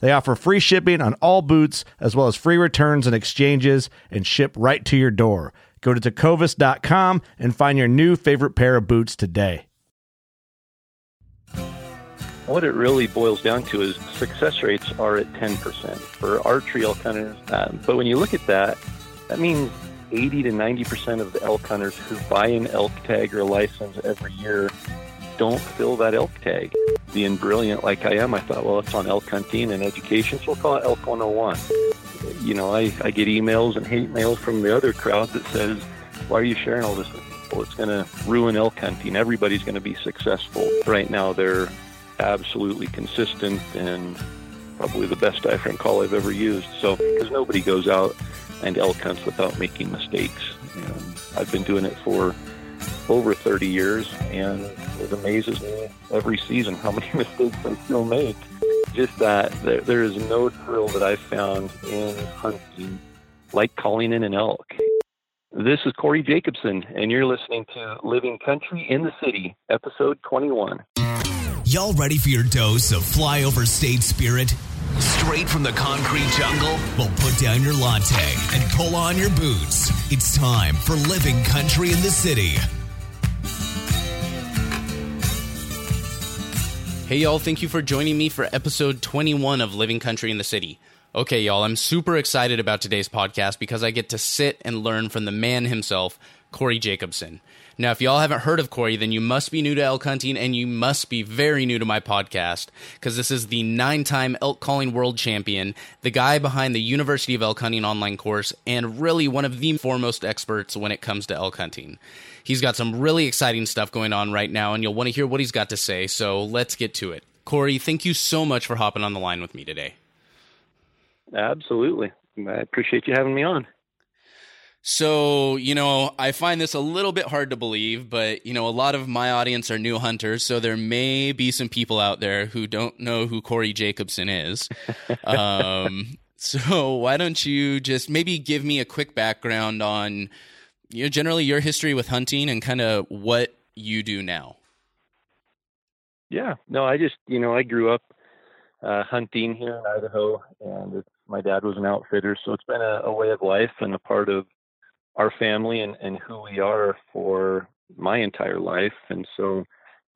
They offer free shipping on all boots, as well as free returns and exchanges, and ship right to your door. Go to tecovas.com and find your new favorite pair of boots today. What it really boils down to is success rates are at 10% for archery elk hunters. Um, but when you look at that, that means 80 to 90% of the elk hunters who buy an elk tag or license every year don't fill that elk tag. Being brilliant like I am, I thought, well, it's on elk hunting and education, so we'll call it Elk 101. You know, I, I get emails and hate mail from the other crowd that says, why are you sharing all this people? It's going to ruin elk hunting. Everybody's going to be successful. Right now, they're absolutely consistent and probably the best diaphragm call I've ever used. So, because nobody goes out and elk hunts without making mistakes. And I've been doing it for over 30 years, and it amazes me every season how many mistakes I still make. Just that there, is no thrill that I've found in hunting like calling in an elk. This is Corey Jacobsen, and you're listening to Living Country in the City, episode 21. Y'all ready for your dose of flyover state spirit? Straight from the concrete jungle? Well, put down your latte and pull on your boots. It's time for Living Country in the City. Hey, y'all, thank you for joining me for episode 21 of Living Country in the City. Okay, y'all, I'm super excited about today's podcast because I get to sit and learn from the man himself, Corey Jacobsen. Now, if y'all haven't heard of Corey, then you must be new to elk hunting and you must be very new to my podcast because this is the nine time elk calling world champion, the guy behind the University of Elk Hunting online course, and really one of the foremost experts when it comes to elk hunting. He's got some really exciting stuff going on right now, and you'll want to hear what he's got to say. So let's get to it. Corey, thank you so much for hopping on the line with me today. Absolutely. I appreciate you having me on. So, you know, I find this a little bit hard to believe, but, you know, a lot of my audience are new hunters, so there may be some people out there who don't know who Corey Jacobsen is. um, so, why don't you just maybe give me a quick background on, you know, generally your history with hunting and kind of what you do now? Yeah, no, I just, you know, I grew up uh, hunting here in Idaho, and my dad was an outfitter, so it's been a, a way of life and a part of our family and, and who we are for my entire life. And so,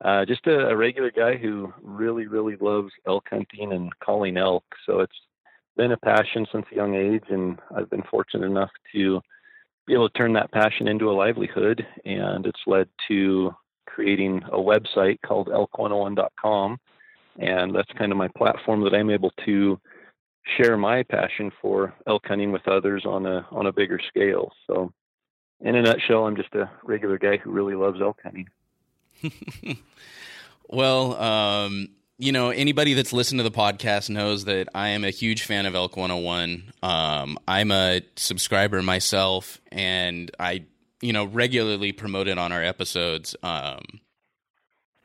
uh, just a, a, regular guy who really, really loves elk hunting and calling elk. So it's been a passion since a young age, and I've been fortunate enough to be able to turn that passion into a livelihood. And it's led to creating a website called elk101.com. And that's kind of my platform that I'm able to share my passion for elk hunting with others on a on a bigger scale. So, in a nutshell, I'm just a regular guy who really loves elk hunting. well, um, you know, anybody that's listened to the podcast knows that I am a huge fan of Elk 101. Um, I'm a subscriber myself, and I, you know, regularly promote it on our episodes. Um,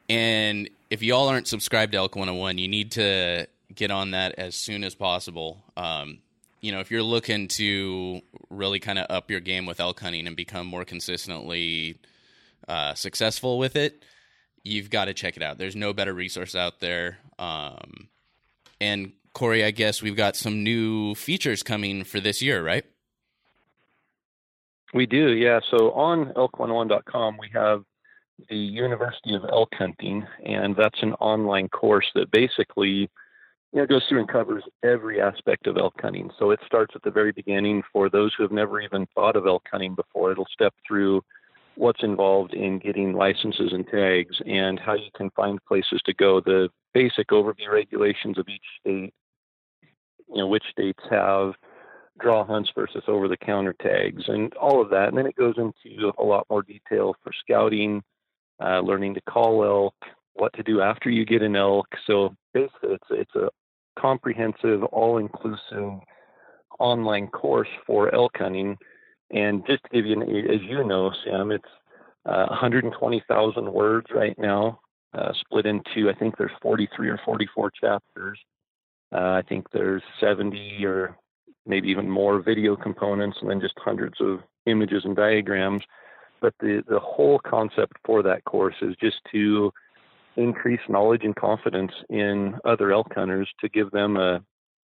and if y'all aren't subscribed to Elk 101, you need to get on that as soon as possible. Um, you know, if you're looking to really kind of up your game with elk hunting and become more consistently uh, successful with it, you've got to check it out. There's no better resource out there. Um, and Corey, I guess we've got some new features coming for this year, right? We do, yeah. So on elk101.com, we have the University of Elk Hunting, and that's an online course that basically you know, goes through and covers every aspect of elk hunting. So it starts at the very beginning for those who have never even thought of elk hunting before. It'll step through what's involved in getting licenses and tags and how you can find places to go, the basic overview regulations of each state, you know, which states have draw hunts versus over the counter tags and all of that. And then it goes into a lot more detail for scouting, uh, learning to call elk, what to do after you get an elk. So basically, it's it's a comprehensive, all-inclusive online course for elk hunting. And just to give you an, as you know, Sam, it's uh, 120,000 words right now, uh, split into I think there's 43 or 44 chapters. Uh, I think there's 70 or maybe even more video components, and then just hundreds of images and diagrams. But the the whole concept for that course is just to increase knowledge and confidence in other elk hunters to give them a,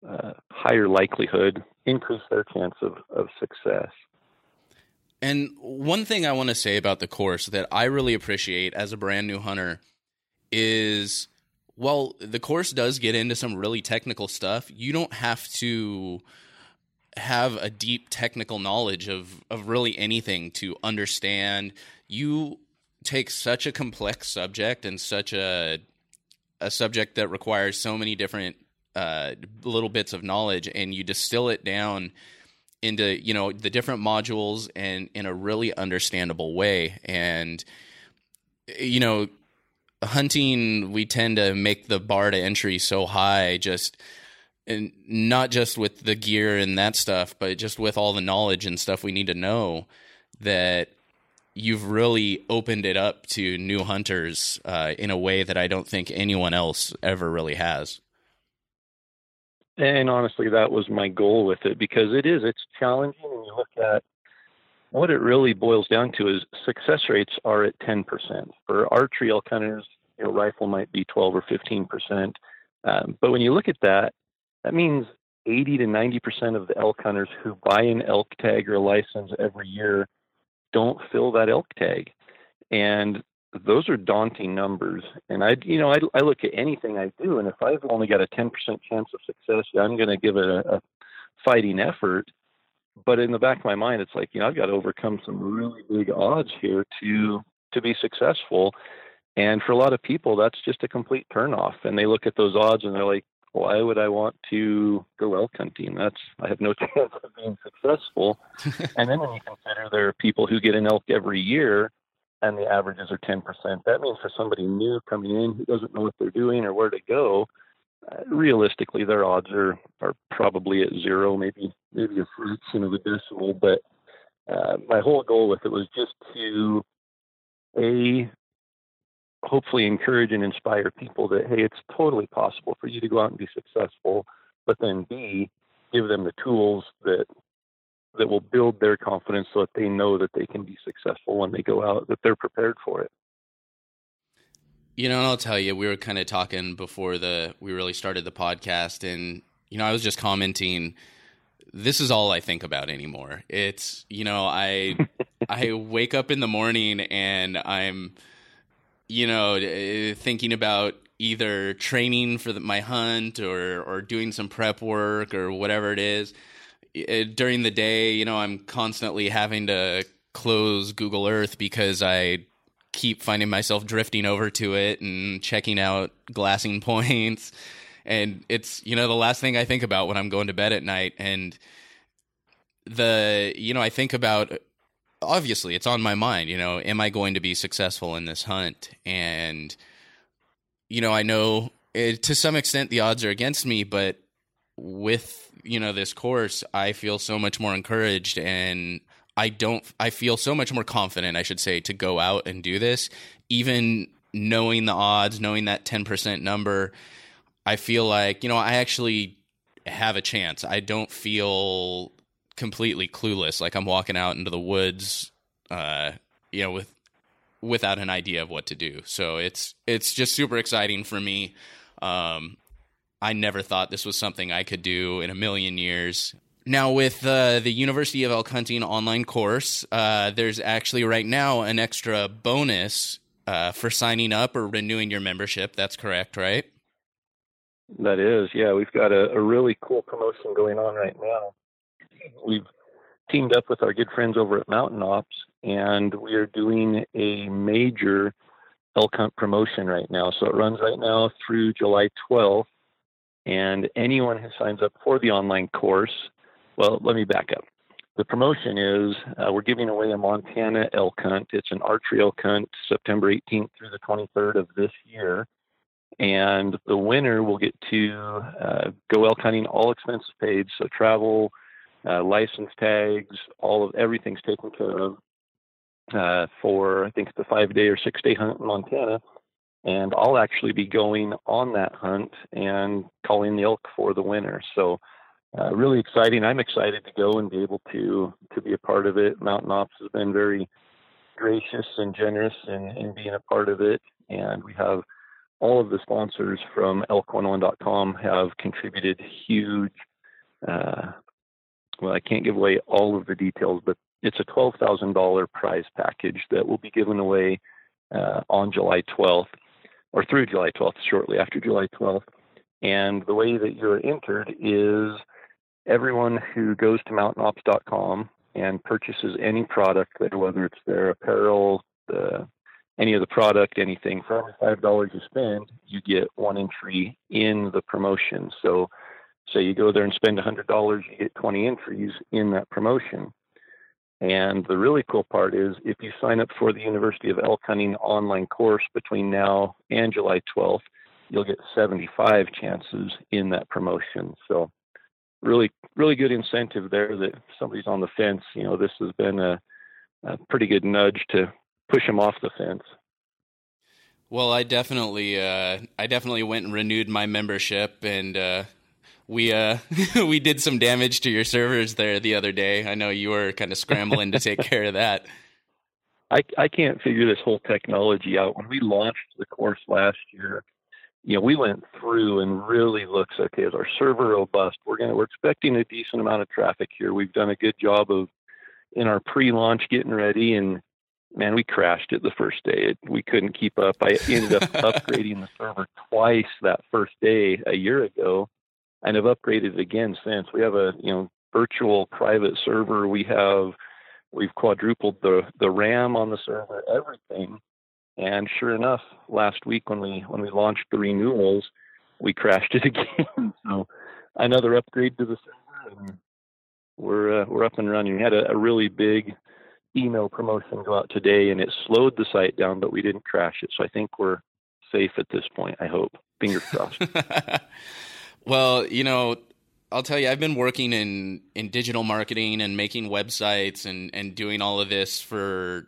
a higher likelihood, increase their chance of, of success. And one thing I want to say about the course that I really appreciate as a brand new hunter is well, the course does get into some really technical stuff. You don't have to have a deep technical knowledge of of really anything to understand. You take such a complex subject and such a a subject that requires so many different uh, little bits of knowledge, and you distill it down into you know the different modules and in a really understandable way. And you know, hunting we tend to make the bar to entry so high, just and not just with the gear and that stuff, but just with all the knowledge and stuff we need to know that you've really opened it up to new hunters uh, in a way that I don't think anyone else ever really has. And honestly, that was my goal with it because it is, it's challenging. And you look at what it really boils down to is success rates are at 10%. For archery elk hunters, your rifle might be 12 or 15%. Um, but when you look at that, that means 80 to 90% of the elk hunters who buy an elk tag or license every year don't fill that elk tag. And those are daunting numbers. And I, you know, I, I look at anything I do, and if I've only got a 10% chance of success, I'm going to give it a, a fighting effort. But in the back of my mind, it's like, you know, I've got to overcome some really big odds here to to be successful. And for a lot of people, that's just a complete turnoff. And they look at those odds and they're like, why would I want to go elk hunting? That's I have no chance of being successful. and then when you consider there are people who get an elk every year and the averages are 10%, that means for somebody new coming in who doesn't know what they're doing or where to go, uh, realistically their odds are are probably at zero, maybe maybe a fraction of a decimal. But uh, my whole goal with it was just to a hopefully encourage and inspire people that hey it's totally possible for you to go out and be successful but then b give them the tools that that will build their confidence so that they know that they can be successful when they go out that they're prepared for it. You know i'll tell you we were kind of talking before the we really started the podcast and you know i was just commenting this is all i think about anymore. It's you know i i wake up in the morning and i'm you know, uh, thinking about either training for the, my hunt or or doing some prep work or whatever it is. Uh, during the day, you know, I'm constantly having to close Google Earth because I keep finding myself drifting over to it and checking out glassing points. And it's, you know, the last thing I think about when I'm going to bed at night. And the, you know, I think about obviously it's on my mind you know am i going to be successful in this hunt and you know i know it, to some extent the odds are against me but with you know this course i feel so much more encouraged and i don't i feel so much more confident i should say to go out and do this even knowing the odds knowing that 10% number i feel like you know i actually have a chance. I don't feel completely clueless, like I'm walking out into the woods, uh, you know, with without an idea of what to do. So it's it's just super exciting for me. Um, I never thought this was something I could do in a million years. Now, with uh, the University of Elk Hunting online course, uh, there's actually right now an extra bonus uh, for signing up or renewing your membership. That's correct, right? That is, yeah. We've got a, a really cool promotion going on right now. We've teamed up with our good friends over at Mountain Ops, and we are doing a major elk hunt promotion right now. So it runs right now through July 12th, and anyone who signs up for the online course, well, let me back up. The promotion is uh, we're giving away a Montana elk hunt. It's an archery elk hunt, September 18th through the 23rd of this year and the winner will get to uh, go elk hunting, all expenses paid. So travel, uh, license tags, all of everything's taken care of uh, for I think it's a five day or six day hunt in Montana. And I'll actually be going on that hunt and calling the elk for the winner. So uh, really exciting. I'm excited to go and be able to to be a part of it. Mountain Ops has been very gracious and generous in, in being a part of it, and we have all of the sponsors from elk101.com have contributed huge. Uh, well, I can't give away all of the details, but it's a $12,000 prize package that will be given away uh, on July 12th or through July 12th, shortly after July 12th. And the way that you're entered is everyone who goes to mountainops.com and purchases any product, whether it's their apparel, the any of the product, anything. For every five dollars you spend, you get one entry in the promotion. So, say you go there and spend a hundred dollars, you get twenty entries in that promotion. And the really cool part is if you sign up for the University of Elk Hunting online course between now and July 12th, you'll get 75 chances in that promotion. So, really, really good incentive there that somebody's on the fence. You know, this has been a, a pretty good nudge to push them off the fence. Well, I definitely, uh, I definitely went and renewed my membership, and uh, we uh, we did some damage to your servers there the other day. I know you were kind of scrambling to take care of that. I I can't figure this whole technology out. When we launched the course last year, you know, we went through and really looks okay. Is our server robust? We're gonna we're expecting a decent amount of traffic here. We've done a good job of in our pre-launch getting ready and man, we crashed it the first day. It, we couldn't keep up. I ended up upgrading the server twice that first day a year ago, and have upgraded again since. We have a you know virtual private server. We have we've quadrupled the the RAM on the server, everything. And sure enough, last week when we when we launched the renewals, we crashed it again. so another upgrade to the server, and we're uh, we're up and running. We had a, a really big email promotion go out today and it slowed the site down, but we didn't crash it. So I think we're safe at this point. I hope. Fingers crossed. well, you know, I'll tell you, I've been working in, in digital marketing and making websites and, and doing all of this for,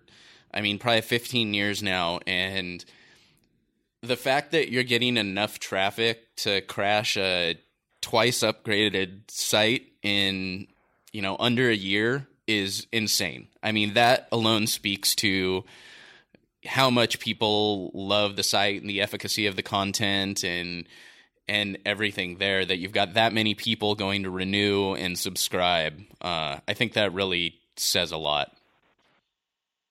I mean, probably 15 years now. And the fact that you're getting enough traffic to crash a twice upgraded site in, you know, under a year is insane. I mean, that alone speaks to how much people love the site and the efficacy of the content and and everything there that you've got that many people going to renew and subscribe. Uh, I think that really says a lot.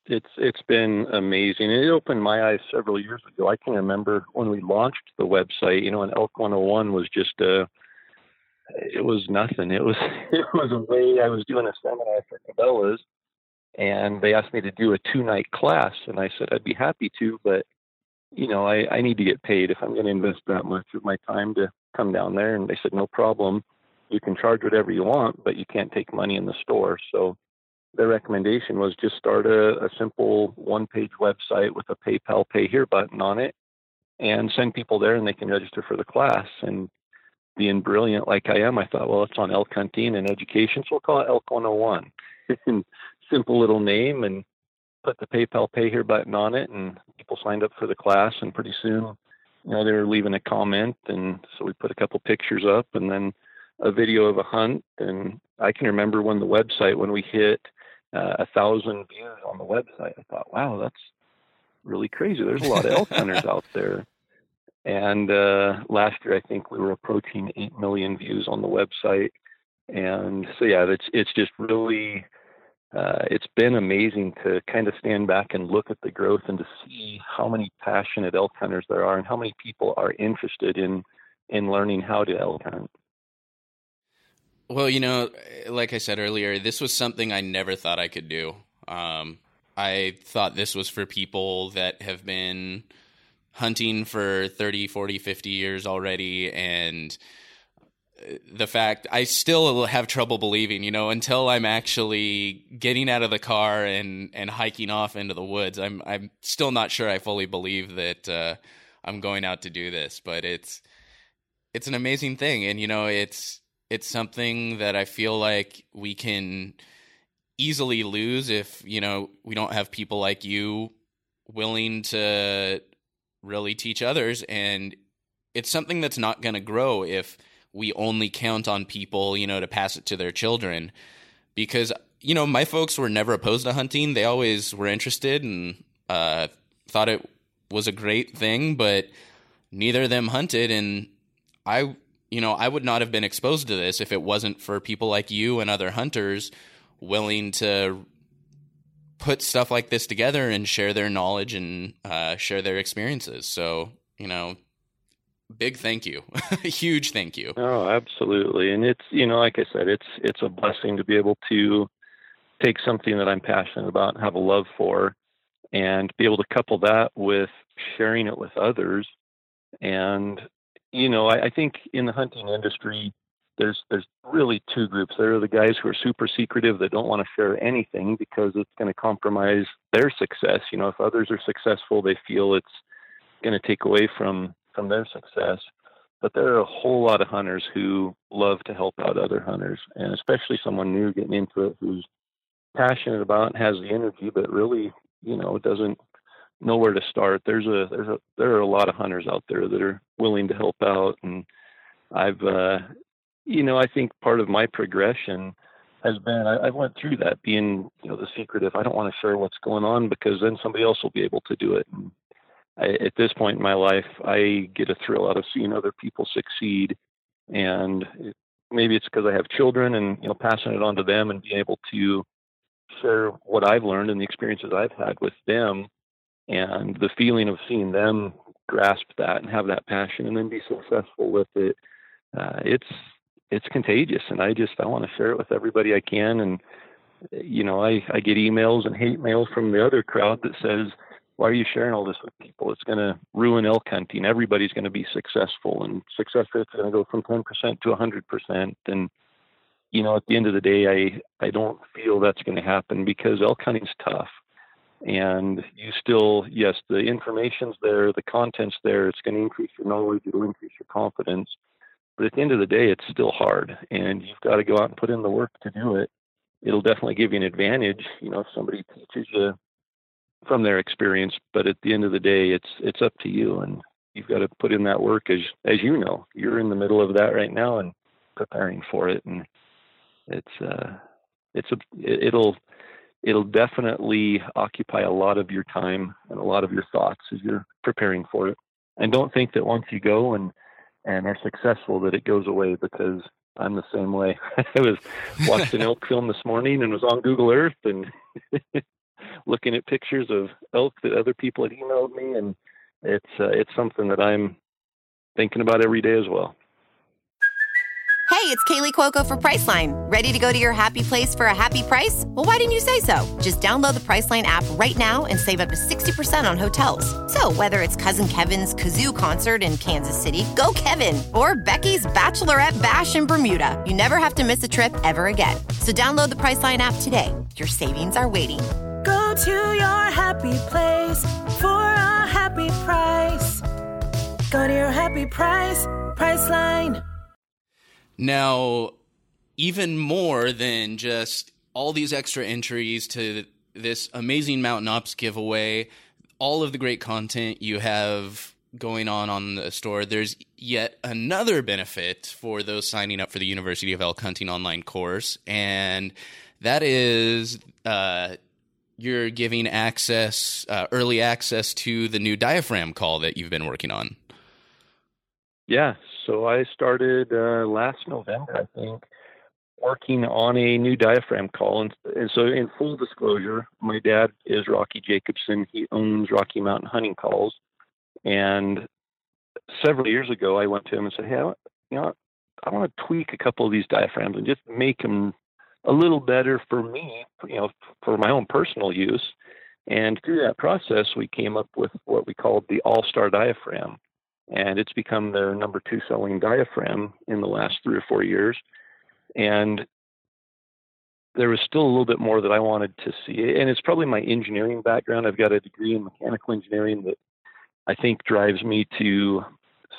It's it's been amazing. It opened my eyes several years ago. I can remember when we launched the website. You know, and Elk 101 was just a it was nothing. It was it was a way I was doing a seminar for Cabela's, and they asked me to do a two night class, and I said I'd be happy to, but you know I I need to get paid if I'm going to invest that much of my time to come down there. And they said no problem, you can charge whatever you want, but you can't take money in the store. So their recommendation was just start a, a simple one page website with a PayPal Pay Here button on it, and send people there, and they can register for the class and being brilliant like I am, I thought, well, it's on elk hunting and education, so we'll call it Elk 101. Simple little name and put the PayPal Pay Here button on it, and people signed up for the class. And pretty soon, you know, they were leaving a comment, and so we put a couple pictures up, and then a video of a hunt, and I can remember when the website when we hit uh, a thousand views on the website. I thought, wow, that's really crazy. There's a lot of elk hunters out there. And uh, last year, I think we were approaching eight million views on the website. And so, yeah, it's it's just really uh, it's been amazing to kind of stand back and look at the growth and to see how many passionate elk hunters there are and how many people are interested in in learning how to elk hunt. Well, you know, like I said earlier, this was something I never thought I could do. Um, I thought this was for people that have been hunting for 30, 40, 50 years already and the fact I still have trouble believing, you know, until I'm actually getting out of the car and and hiking off into the woods. I'm I'm still not sure I fully believe that uh, I'm going out to do this, but it's it's an amazing thing, and you know, it's it's something that I feel like we can easily lose if you know we don't have people like you willing to really teach others, and it's something that's not going to grow if we only count on people, you know, to pass it to their children. Because, you know, my folks were never opposed to hunting. They always were interested and uh, thought it was a great thing, but neither of them hunted. And I, you know, I would not have been exposed to this if it wasn't for people like you and other hunters willing to put stuff like this together and share their knowledge and uh, share their experiences. So, you know, big thank you. Huge thank you. Oh absolutely. And it's you know like i said it's it's a blessing to be able to take something that i'm passionate about and have a love for and be able to couple that with sharing it with others. And you know i, I think in the hunting industry there's there's really two groups. There are the guys who are super secretive that don't want to share anything because it's going to compromise their success. You know if others are successful they feel it's going to take away from from their success. But there are a whole lot of hunters who love to help out other hunters, and especially someone new getting into it who's passionate about and has the energy, but really, you know, doesn't know where to start. There's a there's a there are a lot of hunters out there that are willing to help out, and I've uh, you know I think part of my progression has been I, I went through that being you know the secretive. I don't want to share what's going on because then somebody else will be able to do it. And I, at this point in my life, I get a thrill out of seeing other people succeed, and it, maybe it's because I have children and you know passing it on to them and being able to share what I've learned and the experiences I've had with them, and the feeling of seeing them grasp that and have that passion and then be successful with it. Uh, it's it's contagious, and I just I want to share it with everybody I can. And you know, I I get emails and hate mail from the other crowd that says why are you sharing all this with people? It's going to ruin elk hunting. Everybody's going to be successful, and success rates going to go from 10% to 100%. And you know, at the end of the day, I I don't feel that's going to happen because elk hunting's tough, and you still yes, the information's there, the content's there. It's going to increase your knowledge, it'll increase your confidence, but at the end of the day, it's still hard, and you've got to go out and put in the work to do it. It'll definitely give you an advantage, you know, if somebody teaches you from their experience. But at the end of the day, it's it's up to you, and you've got to put in that work. As as you know, you're in the middle of that right now and preparing for it, and it's uh, it's a it'll it'll definitely occupy a lot of your time and a lot of your thoughts as you're preparing for it. And don't think that once you go and and are successful that it goes away because I'm the same way. I was watched an elk film this morning and was on Google Earth and looking at pictures of elk that other people had emailed me, and it's uh, it's something that I'm thinking about every day as well. Hey, it's Kaley Cuoco for Priceline. Ready to go to your happy place for a happy price? Well, why didn't you say so? Just download the Priceline app right now and save up to 60% on hotels. So, whether it's Cousin Kevin's Kazoo concert in Kansas City, go Kevin, or Becky's Bachelorette Bash in Bermuda, you never have to miss a trip ever again. So, download the Priceline app today. Your savings are waiting Go to your happy place for a happy price. Go to your happy price, Priceline. Now, even more than just all these extra entries to this amazing Mountain Ops giveaway, all of the great content you have going on on the store, there's yet another benefit for those signing up for the University of Elk Hunting online course, and that is uh, you're giving access, uh, early access to the new diaphragm call that you've been working on. Yeah, so I started uh, last November, I think, working on a new diaphragm call. And, and, so, in full disclosure, my dad is Rocky Jacobsen. He owns Rocky Mountain Hunting Calls. And several years ago, I went to him and said, Hey, I, you know, I want to tweak a couple of these diaphragms and just make them a little better for me, you know, for my own personal use. And through that process, we came up with what we called the All Star diaphragm. And it's become their number two selling diaphragm in the last three or four years. And there was still a little bit more that I wanted to see. And it's probably my engineering background. I've got a degree in mechanical engineering that I think drives me to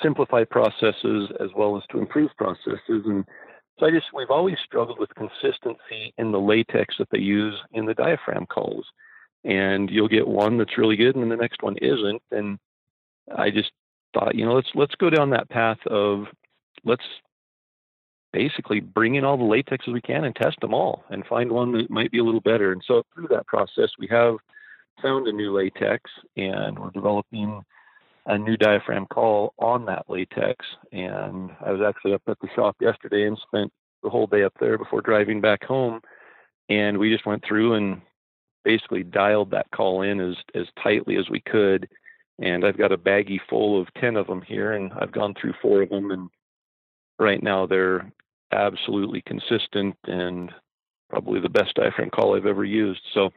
simplify processes as well as to improve processes. And so I just, we've always struggled with consistency in the latex that they use in the diaphragm calls. And you'll get one that's really good and the next one isn't. And I just thought, you know, let's, let's go down that path of let's basically bring in all the latexes we can and test them all and find one that might be a little better. And so through that process, we have found a new latex and we're developing a new diaphragm call on that latex. And I was actually up at the shop yesterday and spent the whole day up there before driving back home. And we just went through and basically dialed that call in as, as tightly as we could. And I've got a baggie full of 10 of them here, and I've gone through four of them. And right now they're absolutely consistent and probably the best diaphragm call I've ever used. So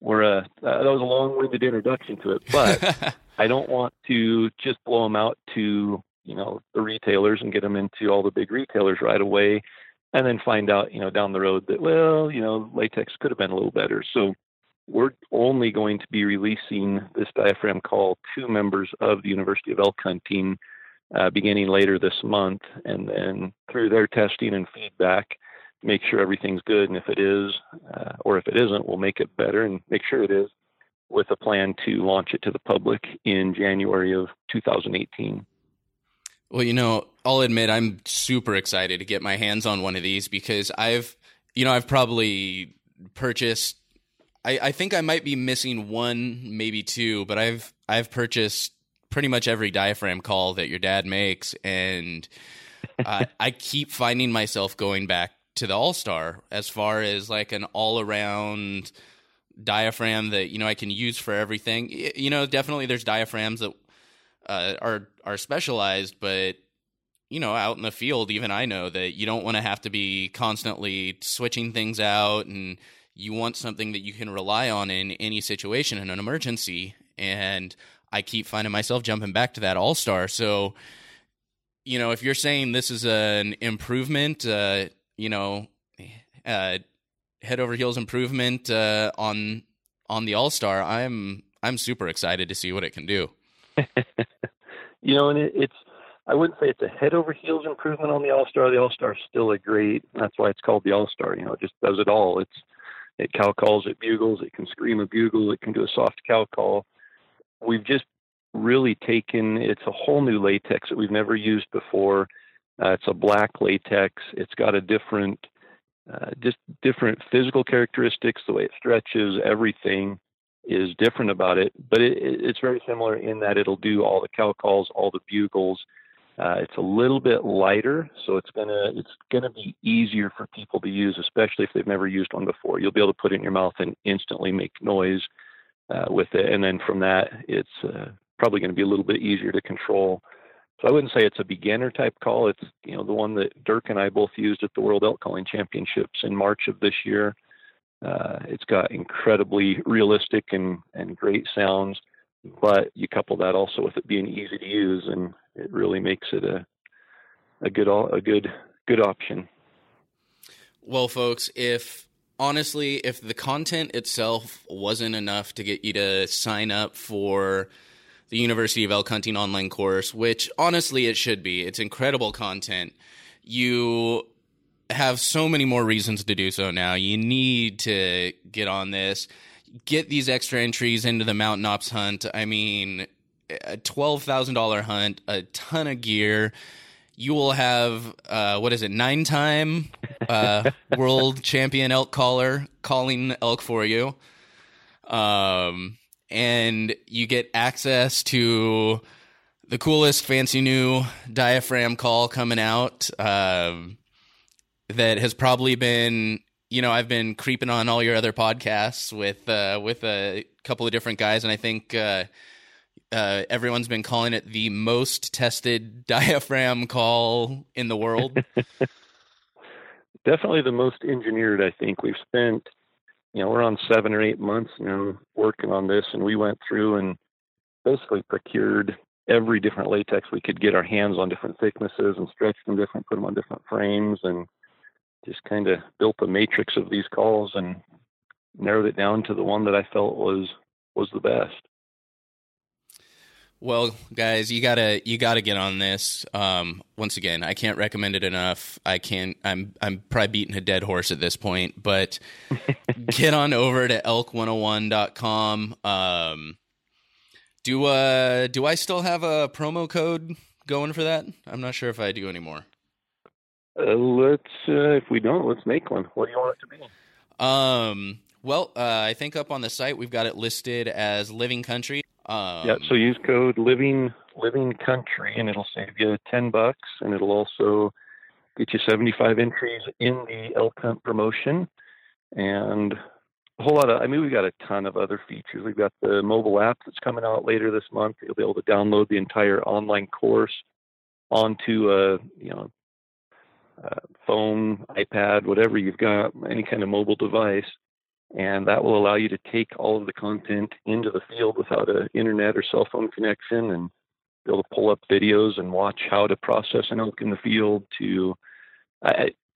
we're uh, that was a long-winded introduction to it, but I don't want to just blow them out to you know the retailers and get them into all the big retailers right away, and then find out you know down the road that well you know latex could have been a little better. So we're only going to be releasing this diaphragm call to members of the University of Elk Hunting uh, beginning later this month, and then through their testing and feedback, make sure everything's good. And if it is, uh, or if it isn't, we'll make it better and make sure it is, with a plan to launch it to the public in January of 2018. Well, you know, I'll admit I'm super excited to get my hands on one of these because I've, you know, I've probably purchased. I, I think I might be missing one, maybe two, but I've I've purchased pretty much every diaphragm call that your dad makes, and uh, I keep finding myself going back to the All Star as far as like an all around diaphragm that you know I can use for everything. You know, definitely there's diaphragms that uh, are are specialized, but you know, out in the field, even I know that you don't want to have to be constantly switching things out, and you want something that you can rely on in any situation in an emergency. And I keep finding myself jumping back to that All Star. So, you know, if you're saying this is an improvement, uh, you know, uh, head over heels improvement uh, on on the All Star, I'm I'm super excited to see what it can do. you know, and it, it's I wouldn't say it's a head over heels improvement on the All Star. The All Star is still a great. That's why it's called the All Star. You know, it just does it all. It's it cow calls, it bugles, it can scream a bugle, it can do a soft cow call we've just really taken it's a whole new latex that we've never used before. Uh, it's a black latex. It's got a different uh, just different physical characteristics. The way it stretches, everything is different about it. But it, it's very similar in that it'll do all the cow calls, all the bugles. Uh, it's a little bit lighter, so it's gonna it's gonna be easier for people to use, especially if they've never used one before. You'll be able to put it in your mouth and instantly make noise uh, with it. And then from that, it's uh, probably going to be a little bit easier to control. So I wouldn't say it's a beginner type call. It's you know the one that Dirk and I both used at the World Elk Calling Championships in March of this year. Uh, it's got incredibly realistic and and great sounds, but you couple that also with it being easy to use, and it really makes it a a good a good good option. Well, folks, if honestly, if the content itself wasn't enough to get you to sign up for the University of Elk Hunting online course, which honestly it should be, it's incredible content. You have so many more reasons to do so now. You need to get on this, get these extra entries into the Mountain Ops Hunt. I mean, a twelve thousand dollar hunt, a ton of gear. You will have uh, what is it, nine time uh, world champion elk caller calling elk for you, um, and you get access to the coolest fancy new diaphragm call coming out um, that has probably been you know I've been creeping on all your other podcasts with uh, with a couple of different guys, and I think uh, uh, everyone's been calling it the most tested diaphragm call in the world. Definitely the most engineered. I think we've spent, you know, we're on seven or eight months now working on this, and we went through and basically procured every different latex we could get our hands on, different thicknesses, and stretched them different, put them on different frames, and just kind of built a matrix of these calls and narrowed it down to the one that I felt was was the best. Well, guys, you gotta you gotta get on this. Um, once again, I can't recommend it enough. I can't. I'm I'm probably beating a dead horse at this point, but get on over to elk101.com. Um, do uh do I still have a promo code going for that? I'm not sure if I do anymore. Uh, let's uh, if we don't, let's make one. What do you want it to be? Um, well, uh, I think up on the site we've got it listed as Living Country. Um, yeah, so use code living living country, and it'll save you ten bucks, and it'll also get you seventy five entries in the elk hunt promotion, and a whole lot of. I mean, we've got a ton of other features. We've got the mobile app that's coming out later this month. You'll be able to download the entire online course onto a you know uh, phone, iPad, whatever you've got, any kind of mobile device, and that will allow you to take all of the content into the field without an internet or cell phone connection and be able to pull up videos and watch how to process an elk in the field to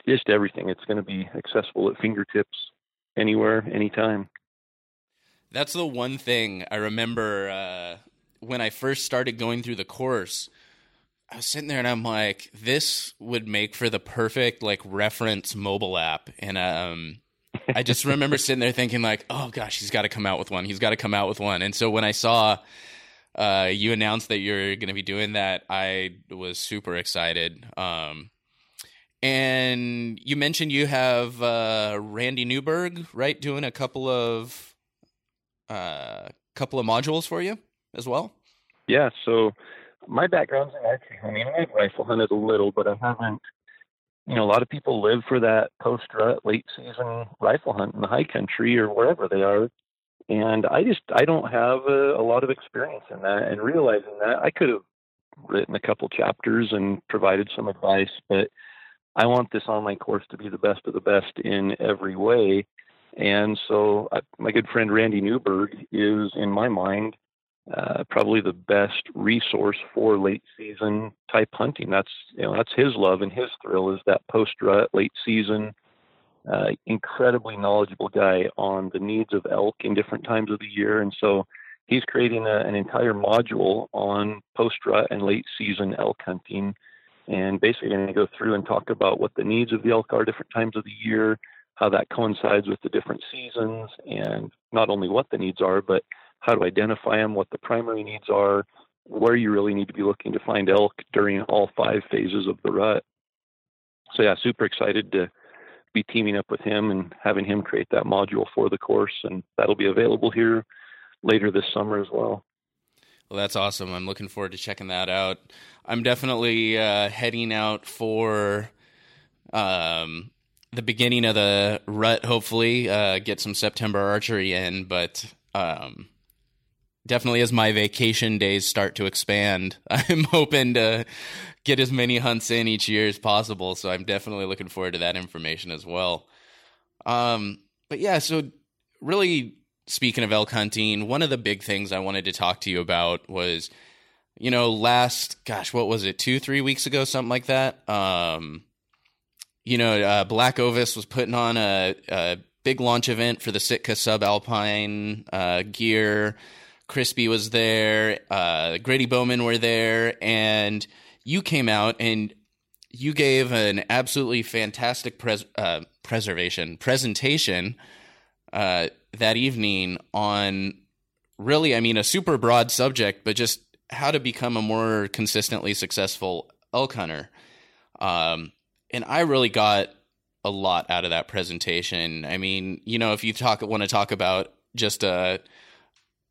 just everything. It's going to be accessible at fingertips anywhere, anytime. That's the one thing I remember uh, when I first started going through the course. I was sitting there and I'm like, this would make for the perfect like reference mobile app. And um, I just remember sitting there thinking like, oh gosh, he's got to come out with one. He's got to come out with one. And so when I saw uh, you announced that you're going to be doing that, I was super excited. Um, and you mentioned you have uh, Randy Newberg, right, doing a couple of uh, couple of modules for you as well. Yeah. So my background's in archery hunting. I've rifle hunted a little, but I haven't. You know, a lot of people live for that post rut late season rifle hunt in the high country or wherever they are, and I just I don't have a, a lot of experience in that. And realizing that, I could have written a couple chapters and provided some advice, but I want this online course to be the best of the best in every way. And so, I, my good friend Randy Newberg is, in my mind, uh, probably the best resource for late season type hunting. That's you know that's his love and his thrill is that post rut late season. Uh, incredibly knowledgeable guy on the needs of elk in different times of the year, and so he's creating a, an entire module on post rut and late season elk hunting, and basically going to go through and talk about what the needs of the elk are different times of the year, how that coincides with the different seasons, and not only what the needs are, but how to identify them, what the primary needs are, where you really need to be looking to find elk during all five phases of the rut. So yeah, super excited to be teaming up with him and having him create that module for the course, and that'll be available here later this summer as well. Well, that's awesome. I'm looking forward to checking that out. I'm definitely uh, heading out for um, the beginning of the rut. Hopefully, uh, get some September archery in, but um, definitely as my vacation days start to expand, I'm hoping to get as many hunts in each year as possible. So I'm definitely looking forward to that information as well. Um, but yeah, so really speaking of elk hunting, one of the big things I wanted to talk to you about was, you know, last, gosh, what was it, two, three weeks ago, something like that. Um, you know, uh, Black Ovis was putting on a, a big launch event for the Sitka subalpine uh, gear. Crispi was there, uh, Grady Bowman were there, and you came out and you gave an absolutely fantastic pres- uh, preservation presentation uh, that evening on really, I mean, a super broad subject, but just how to become a more consistently successful elk hunter. Um, and I really got a lot out of that presentation. I mean, you know, if you talk want to talk about just a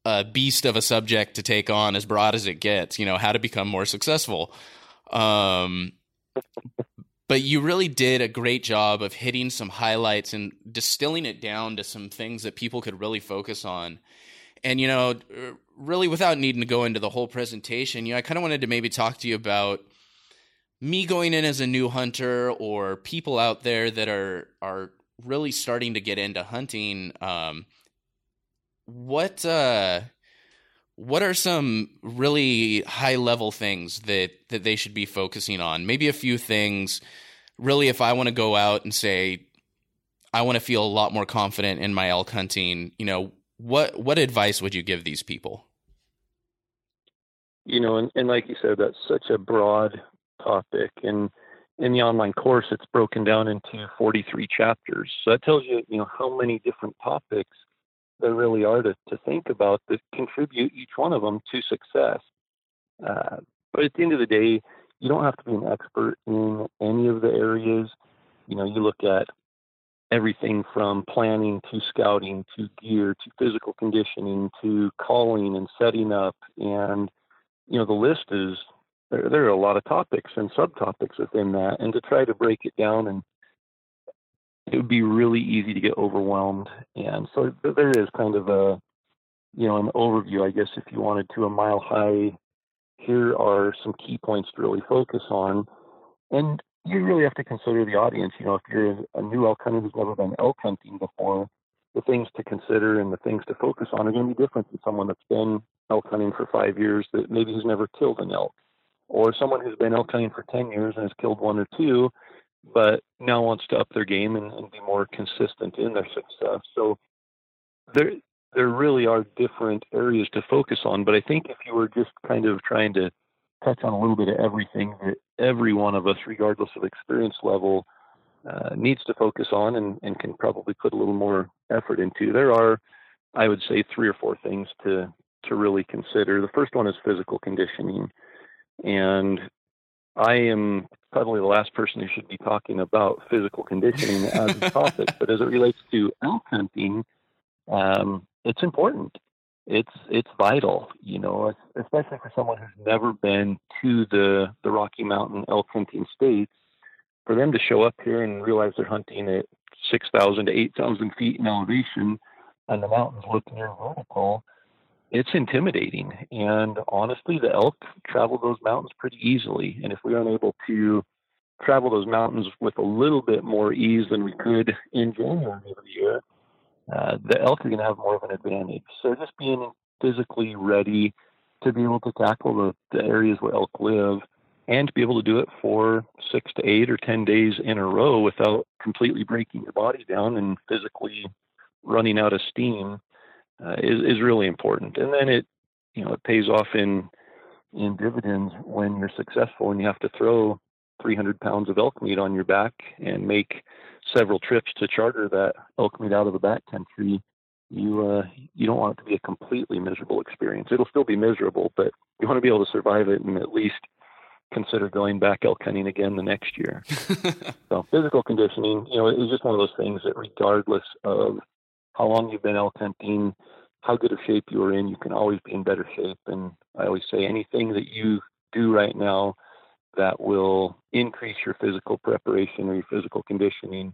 a beast of a subject to take on as broad as it gets, you know, how to become more successful. Um, but you really did a great job of hitting some highlights and distilling it down to some things that people could really focus on. And you know, really without needing to go into the whole presentation, you know, I kind of wanted to maybe talk to you about me going in as a new hunter or people out there that are are really starting to get into hunting um, what uh, what are some really high level things that that they should be focusing on? Maybe a few things. Really if i want to go out and say i want to feel a lot more confident in my elk hunting you know what what advice would you give these people? You know and, and like you said that's such a broad topic and in the online course it's broken down into 43 chapters. So that tells you you know how many different topics there really are to, to think about that contribute each one of them to success. Uh, but at the end of the day you don't have to be an expert in any of the areas. You know you look at everything from planning to scouting to gear to physical conditioning to calling and setting up. And you know the list is there, there are a lot of topics and subtopics within that, and to try to break it down and it would be really easy to get overwhelmed. And so there is kind of a, you know, an overview, I guess, if you wanted to, a mile high. Here are some key points to really focus on. And you really have to consider the audience. You know, if you're a new elk hunter who's never been elk hunting before, the things to consider and the things to focus on are going to be different than someone that's been elk hunting for five years that maybe has never killed an elk or someone who's been elk hunting for 10 years and has killed one or two, but now wants to up their game and, and be more consistent in their success. So there, there really are different areas to focus on. But I think if you were just kind of trying to touch on a little bit of everything that every one of us, regardless of experience level, uh, needs to focus on and, and can probably put a little more effort into, there are, I would say, three or four things to to really consider. The first one is physical conditioning. And I am probably the last person who should be talking about physical conditioning as a topic, but as it relates to elk hunting, um, it's important. It's it's vital, you know, especially for someone who's never been to the the Rocky Mountain elk hunting states. For them to show up here and realize they're hunting at six thousand to eight thousand feet in elevation, and the mountains look near vertical, it's intimidating. And honestly, the elk travel those mountains pretty easily. And if we aren't able to travel those mountains with a little bit more ease than we could in January of the year, uh, the elk are going to have more of an advantage. So just being physically ready to be able to tackle the, the areas where elk live and to be able to do it for six to eight or 10 days in a row without completely breaking your body down and physically running out of steam uh, is is really important. And then it you know it pays off in in dividends when you're successful and you have to throw 300 pounds of elk meat on your back and make several trips to charter that elk meat out of the backcountry. You uh, you don't want it to be a completely miserable experience. It'll still be miserable, but you want to be able to survive it and at least consider going back elk hunting again the next year. so physical conditioning, you know, is just one of those things that regardless of how long you've been elk hunting, how good of shape you are in. You can always be in better shape. And I always say anything that you do right now that will increase your physical preparation or your physical conditioning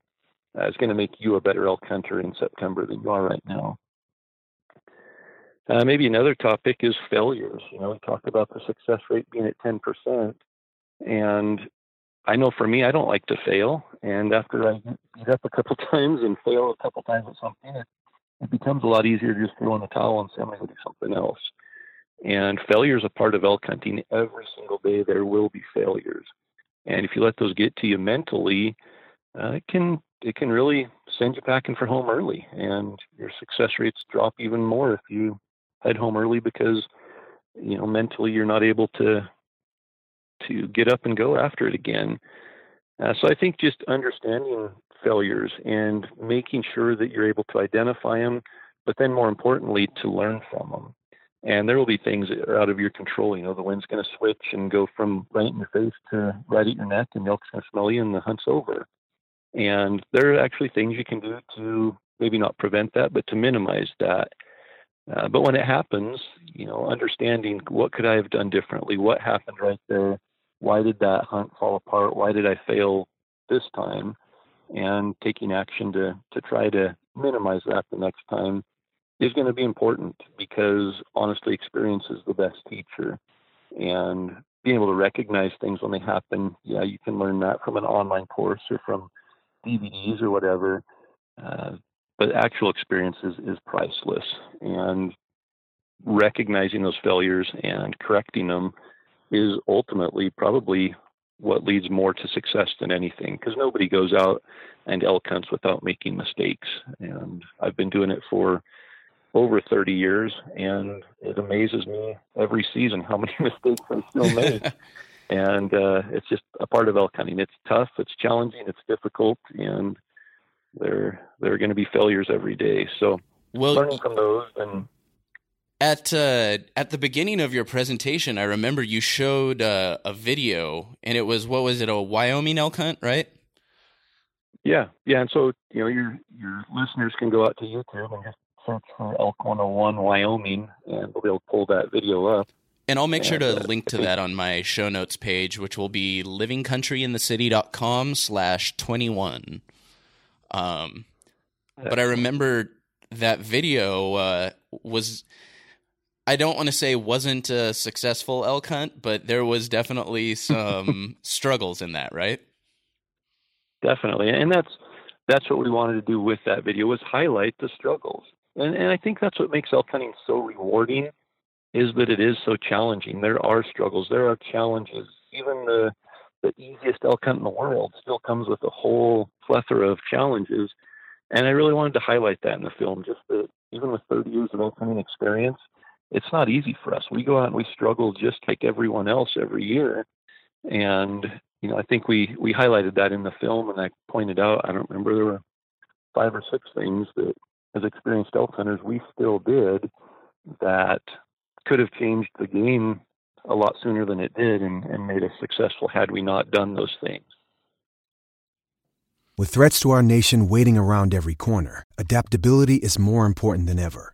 uh, is going to make you a better elk hunter in September than you are right now. Uh, maybe another topic is failures. You know, we talked about the success rate being at 10%. And I know for me, I don't like to fail. And after I get up a couple times and fail a couple times at something, it, it becomes a lot easier to just throw in the towel and say, I'm going to do something else. And failure is a part of elk hunting. Every single day, there will be failures. And if you let those get to you mentally, uh, it can it can really send you packing for home early, and your success rates drop even more if you head home early because you know mentally you're not able to to get up and go after it again. Uh, so I think just understanding failures and making sure that you're able to identify them, but then more importantly, to learn from them. And there will be things that are out of your control. You know, the wind's going to switch and go from right in your face to right at your neck, and the elk's going to smell you, and the hunt's over. And there are actually things you can do to maybe not prevent that, but to minimize that. Uh, but when it happens, you know, understanding what could I have done differently? What happened right there? Why did that hunt fall apart? Why did I fail this time? And taking action to to try to minimize that the next time is going to be important because honestly, experience is the best teacher. And being able to recognize things when they happen, yeah, you can learn that from an online course or from DVDs or whatever. Uh, but actual experience is, is priceless. And recognizing those failures and correcting them is ultimately probably what leads more to success than anything because nobody goes out and elk hunts without making mistakes. And I've been doing it for over 30 years, and it amazes me every season how many mistakes I still make. and uh, it's just a part of elk hunting. It's tough, it's challenging, it's difficult, and there there are going to be failures every day. So Well, learning from those and At uh, at the beginning of your presentation, I remember you showed uh, a video, and it was what was it a Wyoming elk hunt, right? yeah, yeah. And so you know your your listeners can go out to YouTube and just search for Elk 101 Wyoming, and they'll pull that video up. And I'll make sure to uh, link to that on my show notes page, which will be livingcountryinthecity.com slash 21. Um, but I remember that video uh, was, I don't want to say wasn't a successful elk hunt, but there was definitely some struggles in that, right? Definitely, and that's that's what we wanted to do with that video was highlight the struggles, and and I think that's what makes elk hunting so rewarding, is that it is so challenging. There are struggles, there are challenges. Even the the easiest elk hunt in the world still comes with a whole plethora of challenges, and I really wanted to highlight that in the film. Just that even with 30 years of elk hunting experience, it's not easy for us. We go out and we struggle just like everyone else every year, and you know, I think we we highlighted that in the film, and I pointed out. I don't remember there were five or six things that, as experienced elk hunters, we still did that could have changed the game a lot sooner than it did, and, and made us successful had we not done those things. With threats to our nation waiting around every corner, adaptability is more important than ever.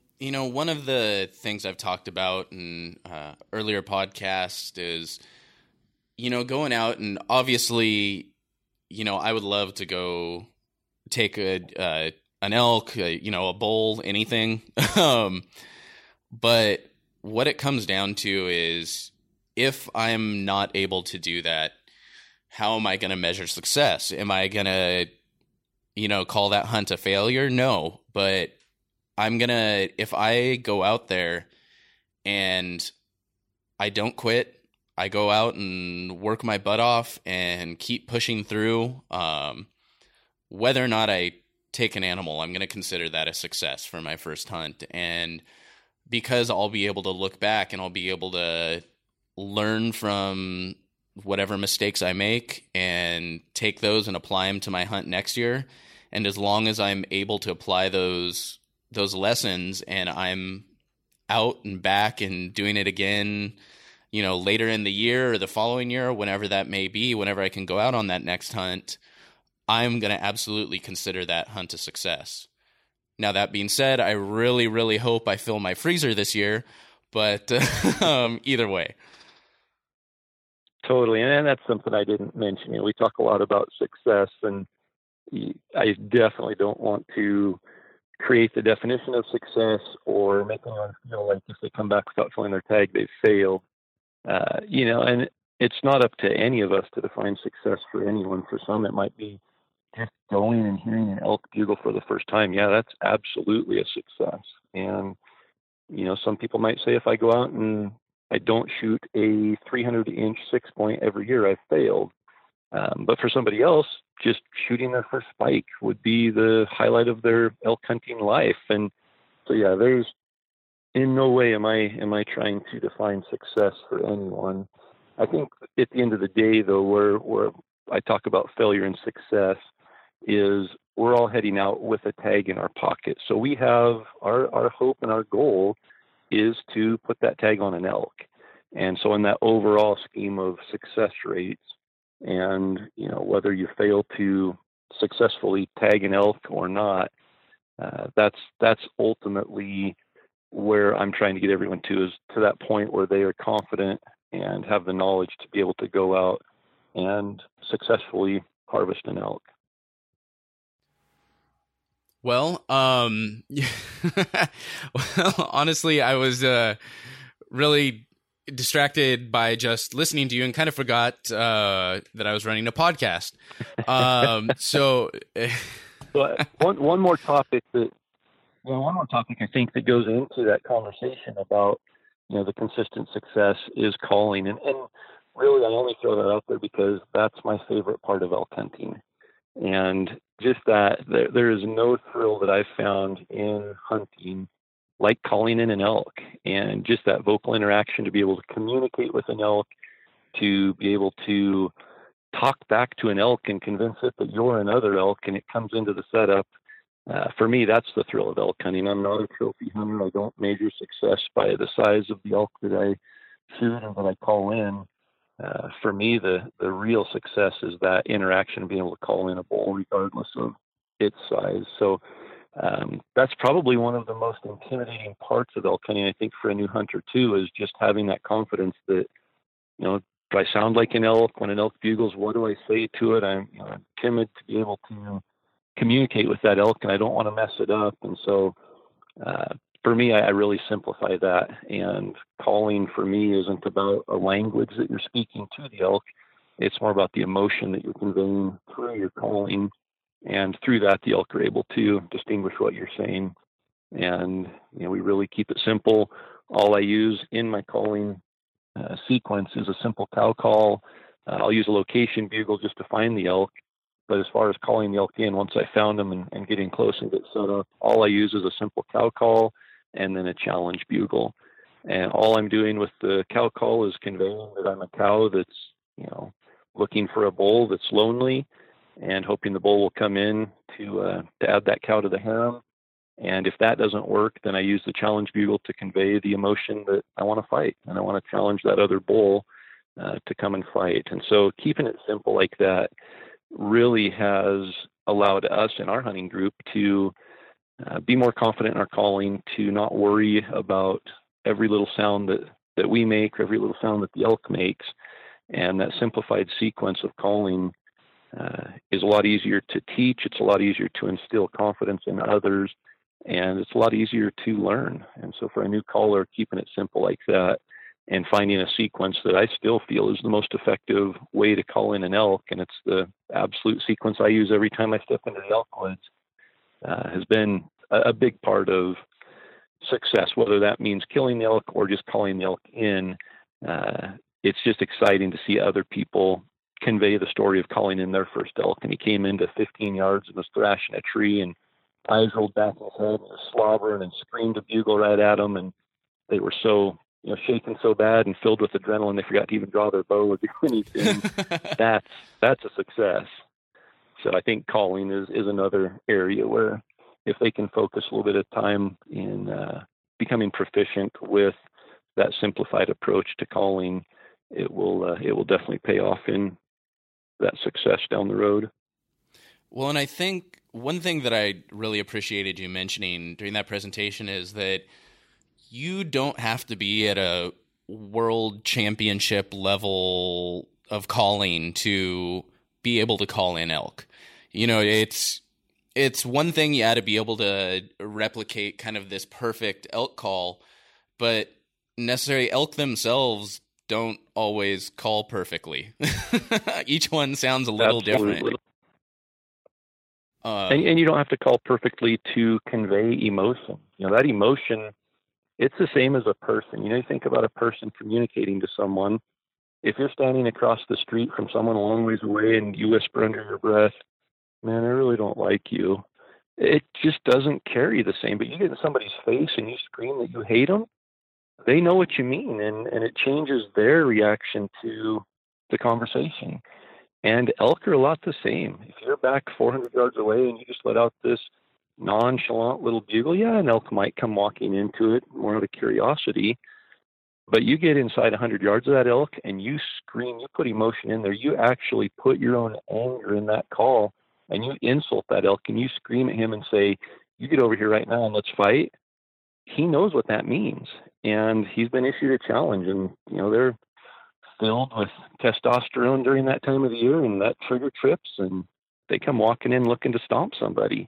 you know, one of the things I've talked about in uh, earlier podcasts is, you know, going out and obviously, you know, I would love to go take a uh, an elk, uh, you know, a bull, anything. um, but what it comes down to is, if I'm not able to do that, how am I going to measure success? Am I going to, you know, call that hunt a failure? No, but I'm gonna if I go out there and I don't quit, I go out and work my butt off and keep pushing through. Um, whether or not I take an animal, I'm gonna consider that a success for my first hunt, and because I'll be able to look back and I'll be able to learn from whatever mistakes I make and take those and apply them to my hunt next year. And as long as I'm able to apply those those lessons and I'm out and back and doing it again, you know, later in the year or the following year, whenever that may be, whenever I can go out on that next hunt, I'm going to absolutely consider that hunt a success. Now, that being said, I really, really hope I fill my freezer this year, but um, either way. Totally, and that's something I didn't mention. You know, we talk a lot about success, and I definitely don't want to create the definition of success or make anyone feel like if they come back without filling their tag, they've failed. Uh, you know, and it's not up to any of us to define success for anyone. For some, it might be just going and hearing an elk bugle for the first time. Yeah, that's absolutely a success. And you know, some people might say if I go out and I don't shoot a 300 inch six point every year. I've failed. Um, but for somebody else, just shooting their first spike would be the highlight of their elk hunting life. And so, yeah, there's in no way am I am I trying to define success for anyone. I think at the end of the day, though, where where I talk about failure and success is we're all heading out with a tag in our pocket. So we have our our hope and our goal is to put that tag on an elk. And so in that overall scheme of success rates, and you know whether you fail to successfully tag an elk or not, uh, that's that's ultimately where I'm trying to get everyone to is to that point where they are confident and have the knowledge to be able to go out and successfully harvest an elk. Well, um, well, honestly, I was uh, really distracted by just listening to you and kind of forgot uh, that I was running a podcast. Um, so, but one one more topic that well, one more topic I think that goes into that conversation about you know the consistent success is calling, and and really I only throw that out there because that's my favorite part of elk hunting, and just that there, there is no thrill that I've found in hunting like calling in an elk and just that vocal interaction to be able to communicate with an elk, to be able to talk back to an elk and convince it that you're another elk and it comes into the setup. Uh, for me, that's the thrill of elk hunting. I'm not a trophy hunter. I don't measure success by the size of the elk that I shoot and that I call in. Uh, for me, the, the real success is that interaction, being able to call in a bull regardless of its size. So um, that's probably one of the most intimidating parts of elk hunting. I think for a new hunter too is just having that confidence that you know do I sound like an elk when an elk bugles? What do I say to it? I'm, you know, I'm timid to be able to communicate with that elk, and I don't want to mess it up. And so, uh, for me, I, I really simplify that. And calling for me isn't about a language that you're speaking to the elk. It's more about the emotion that you're conveying through your calling and through that the elk are able to distinguish what you're saying. And you know we really keep it simple. All i use in my calling uh, sequence is a simple cow call. Uh, i'll use a location bugle just to find the elk. But as far as calling the elk in once i found them and, and getting close and get set up all i use is a simple cow call and then a challenge bugle. And all i'm doing with the cow call is conveying that i'm a cow that's you know looking for a bull that's lonely and hoping the bull will come in to uh, to add that cow to the harem. And if that doesn't work, then I use the challenge bugle to convey the emotion that I want to fight, and I want to challenge that other bull uh, to come and fight. And so, keeping it simple like that really has allowed us in our hunting group to uh, be more confident in our calling, to not worry about every little sound that that we make, or every little sound that the elk makes, and that simplified sequence of calling uh, is a lot easier to teach. It's a lot easier to instill confidence in others, and it's a lot easier to learn. And so, for a new caller, keeping it simple like that and finding a sequence that I still feel is the most effective way to call in an elk, and it's the absolute sequence I use every time I step into the elk woods, uh, has been a, a big part of success, whether that means killing the elk or just calling the elk in. Uh, it's just exciting to see other people convey the story of calling in their first elk. And he came into 15 yards and was thrashing a tree and eyes rolled back in his head and was slobbering and screamed a bugle right at him. And they were so, you know, shaking so bad and filled with adrenaline they forgot to even draw their bow or do anything. that's that's a success. So I think calling is is another area where if they can focus a little bit of time in uh, becoming proficient with that simplified approach to calling, it will uh, it will definitely pay off in that success down the road. Well, and I think one thing that I really appreciated you mentioning during that presentation is that you don't have to be at a world championship level of calling to be able to call in elk. You know, it's it's one thing you had to be able to replicate kind of this perfect elk call, but necessary elk themselves don't always call perfectly. Each one sounds a little Absolutely. different. Uh, and, and, you don't have to call perfectly to convey emotion. You know that emotion it's the same as a person. You know, you think about a person communicating to someone. If you're standing across the street from someone a long ways away and you whisper under your breath, "Man, I really don't like you," it just doesn't carry the same. But you get in somebody's face and you scream that you hate them, they know what you mean, and and it changes their reaction to the conversation. And elk are a lot the same. If you're back 400 yards away and you just let out this nonchalant little bugle, yeah, an elk might come walking into it more out of curiosity. But you get inside 100 yards of that elk and you scream, you put emotion in there, you actually put your own anger in that call and you insult that elk and you scream at him and say, You get over here right now and let's fight. He knows what that means. And he's been issued a challenge. And, you know, they're filled with testosterone during that time of the year and that trigger trips and they come walking in looking to stomp somebody.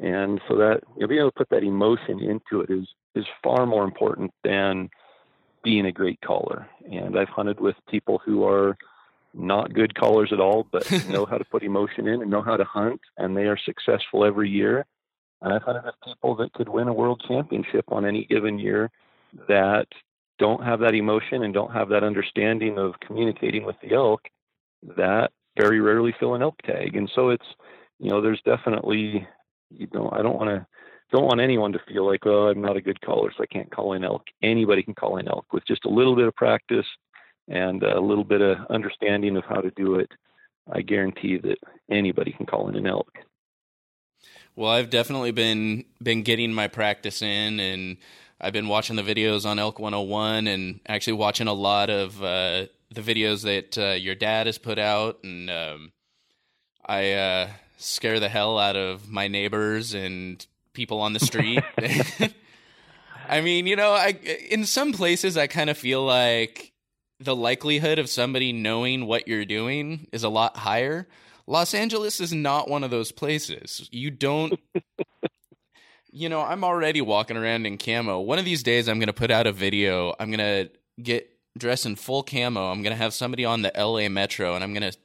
And so that you know, being able to put that emotion into it is is far more important than being a great caller. And I've hunted with people who are not good callers at all, but know how to put emotion in and know how to hunt, and they are successful every year. And I've hunted with people that could win a world championship on any given year that don't have that emotion and don't have that understanding of communicating with the elk that very rarely fill an elk tag. And so it's, you know, there's definitely you know, I don't want to don't want anyone to feel like, oh, I'm not a good caller, so I can't call in elk. Anybody can call in elk with just a little bit of practice and a little bit of understanding of how to do it. I guarantee that anybody can call in an elk. Well, I've definitely been been getting my practice in, and I've been watching the videos on Elk 101, and actually watching a lot of uh, the videos that uh, your dad has put out, and um, I uh, scare the hell out of my neighbors and people on the street. I mean, you know, I in some places I kind of feel like the likelihood of somebody knowing what you're doing is a lot higher. Los Angeles is not one of those places. You don't You know, I'm already walking around in camo. One of these days I'm going to put out a video. I'm going to get dressed in full camo. I'm going to have somebody on the LA Metro and I'm going to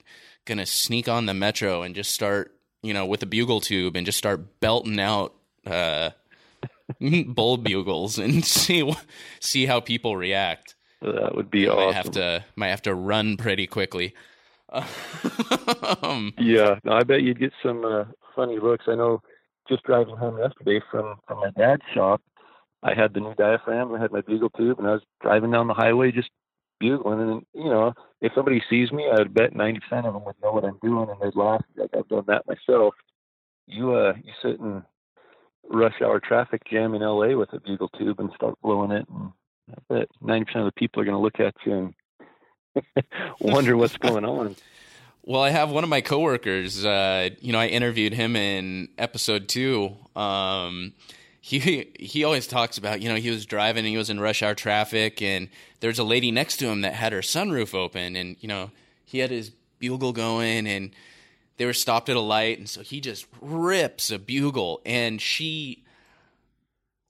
going to sneak on the Metro and just start you know, with a bugle tube and just start belting out uh, bull bugles and see see how people react. That would be awesome. Might have to might have to run pretty quickly. Um, yeah, no, I bet you'd get some uh, funny looks. I know. Just driving home yesterday from from my dad's shop, I had the new diaphragm. I had my bugle tube, and I was driving down the highway just bugling. And you know, if somebody sees me, I'd bet ninety percent of them would know what I'm doing, and they'd laugh. Like I've done that myself. You uh, you sit in rush hour traffic jam in LA with a bugle tube and start blowing it, and I bet ninety percent of the people are going to look at you and wonder what's going on. Well, I have one of my coworkers. Uh, you know, I interviewed him in episode two. Um, he he always talks about you know he was driving and he was in rush hour traffic and there's a lady next to him that had her sunroof open and you know he had his bugle going and they were stopped at a light and so he just rips a bugle and she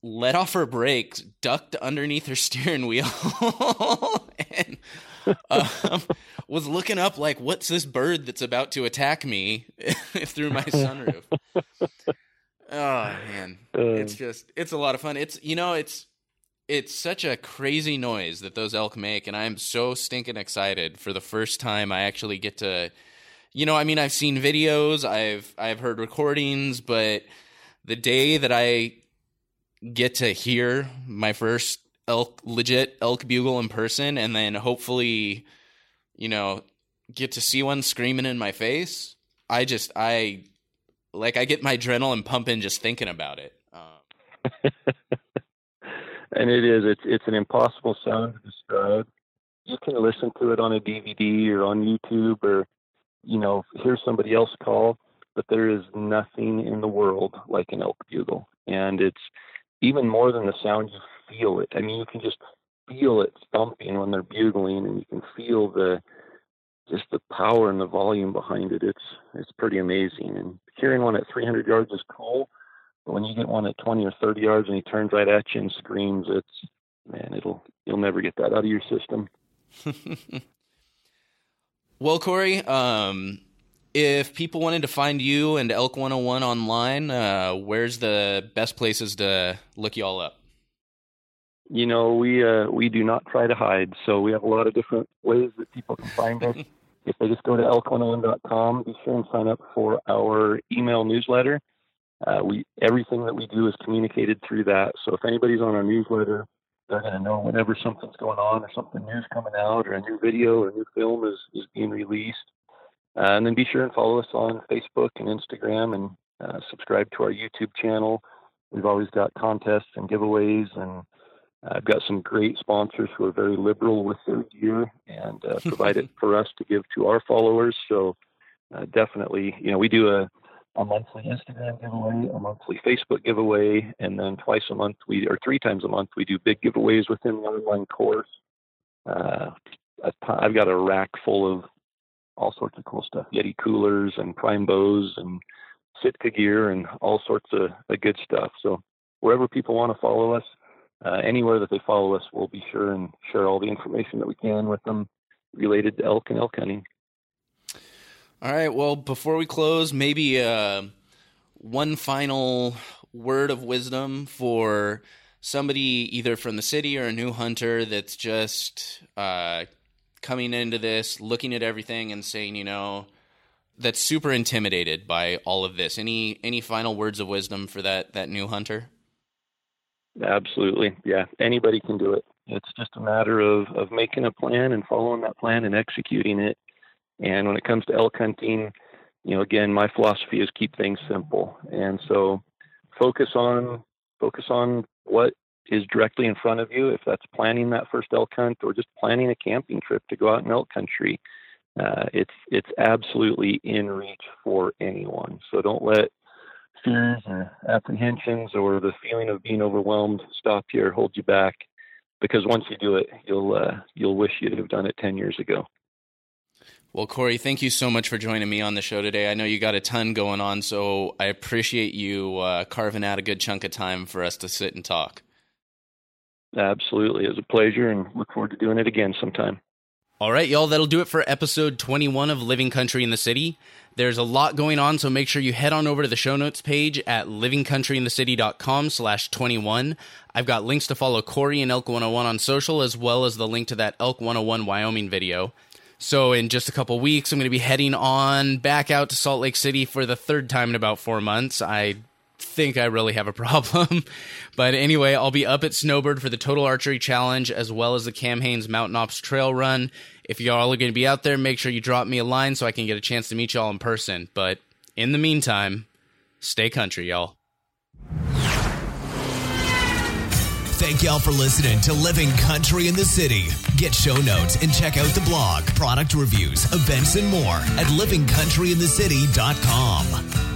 let off her brakes ducked underneath her steering wheel and um, was looking up like what's this bird that's about to attack me through my sunroof Oh man, um, it's just it's a lot of fun. It's you know it's it's such a crazy noise that those elk make, and I'm so stinking excited for the first time I actually get to. You know, I mean, I've seen videos, I've I've heard recordings, but the day that I get to hear my first elk legit elk bugle in person, and then hopefully, you know, get to see one screaming in my face, I just I like I get my adrenaline pumping just thinking about it. Um, and it is. It's it's an impossible sound to describe. You can listen to it on a DVD or on YouTube or you know hear somebody else call, but there is nothing in the world like an elk bugle, and it's even more than the sound. You feel it. I mean, you can just feel it thumping when they're bugling, and you can feel the just the power and the volume behind it. It's it's pretty amazing. And hearing one at 300 yards is cool, but when you get one at 20 or 30 yards and he turns right at you and screams, it's man, it'll you'll never get that out of your system. well, Corey, um, if people wanted to find you and Elk 101 online, uh, where's the best places to look y'all up? You know, we uh, we do not try to hide, so we have a lot of different ways that people can find us. if they just go to elk101.com, be sure and sign up for our email newsletter. Uh, we everything that we do is communicated through that. So if anybody's on our newsletter, they're going to know whenever something's going on or something new's coming out or a new video or a new film is, is being released. Uh, and then be sure and follow us on Facebook and Instagram and uh, subscribe to our YouTube channel. We've always got contests and giveaways, and I've got some great sponsors who are very liberal with their gear and uh, provide it for us to give to our followers. So uh, definitely, you know, we do a a monthly Instagram giveaway, a monthly Facebook giveaway, and then twice a month we or three times a month we do big giveaways within the online course. Uh, I've got a rack full of all sorts of cool stuff: Yeti coolers and prime bows and Sitka gear and all sorts of, of good stuff. So wherever people want to follow us, uh, anywhere that they follow us, we'll be sure and share all the information that we can with them related to elk and elk hunting. All right. Well, before we close, maybe uh, one final word of wisdom for somebody either from the city or a new hunter that's just uh, coming into this, looking at everything, and saying, you know, that's super intimidated by all of this. Any any final words of wisdom for that that new hunter? Absolutely, yeah. Anybody can do it. It's just a matter of of making a plan and following that plan and executing it. And when it comes to elk hunting, you know, again, my philosophy is keep things simple. And so focus on focus on what is directly in front of you. If that's planning that first elk hunt or just planning a camping trip to go out in elk country, uh, it's it's absolutely in reach for anyone. So don't let fears or apprehensions or the feeling of being overwhelmed stop you or hold you back. Because once you do it, you'll uh, you'll wish you'd have done it ten years ago. Well, Corey, thank you so much for joining me on the show today. I know you got a ton going on, so I appreciate you uh, carving out a good chunk of time for us to sit and talk. Absolutely. It was a pleasure and look forward to doing it again sometime. All right, y'all, that'll do it for episode 21 of Living Country in the City. There's a lot going on, so make sure you head on over to the show notes page at livingcountryinthecity.com slash 21. I've got links to follow Corey and Elk 101 on social, as well as the link to that Elk 101 Wyoming video. So in just a couple weeks, I'm going to be heading on back out to Salt Lake City for the third time in about four months. I think I really have a problem. but anyway, I'll be up at Snowbird for the Total Archery Challenge as well as the Cam Hanes Mountain Ops Trail Run. If y'all are going to be out there, make sure you drop me a line so I can get a chance to meet y'all in person. But in the meantime, stay country, y'all. Thank y'all for listening to Living Country in the City. Get show notes and check out the blog, product reviews, events, and more at livingcountryinthecity.com.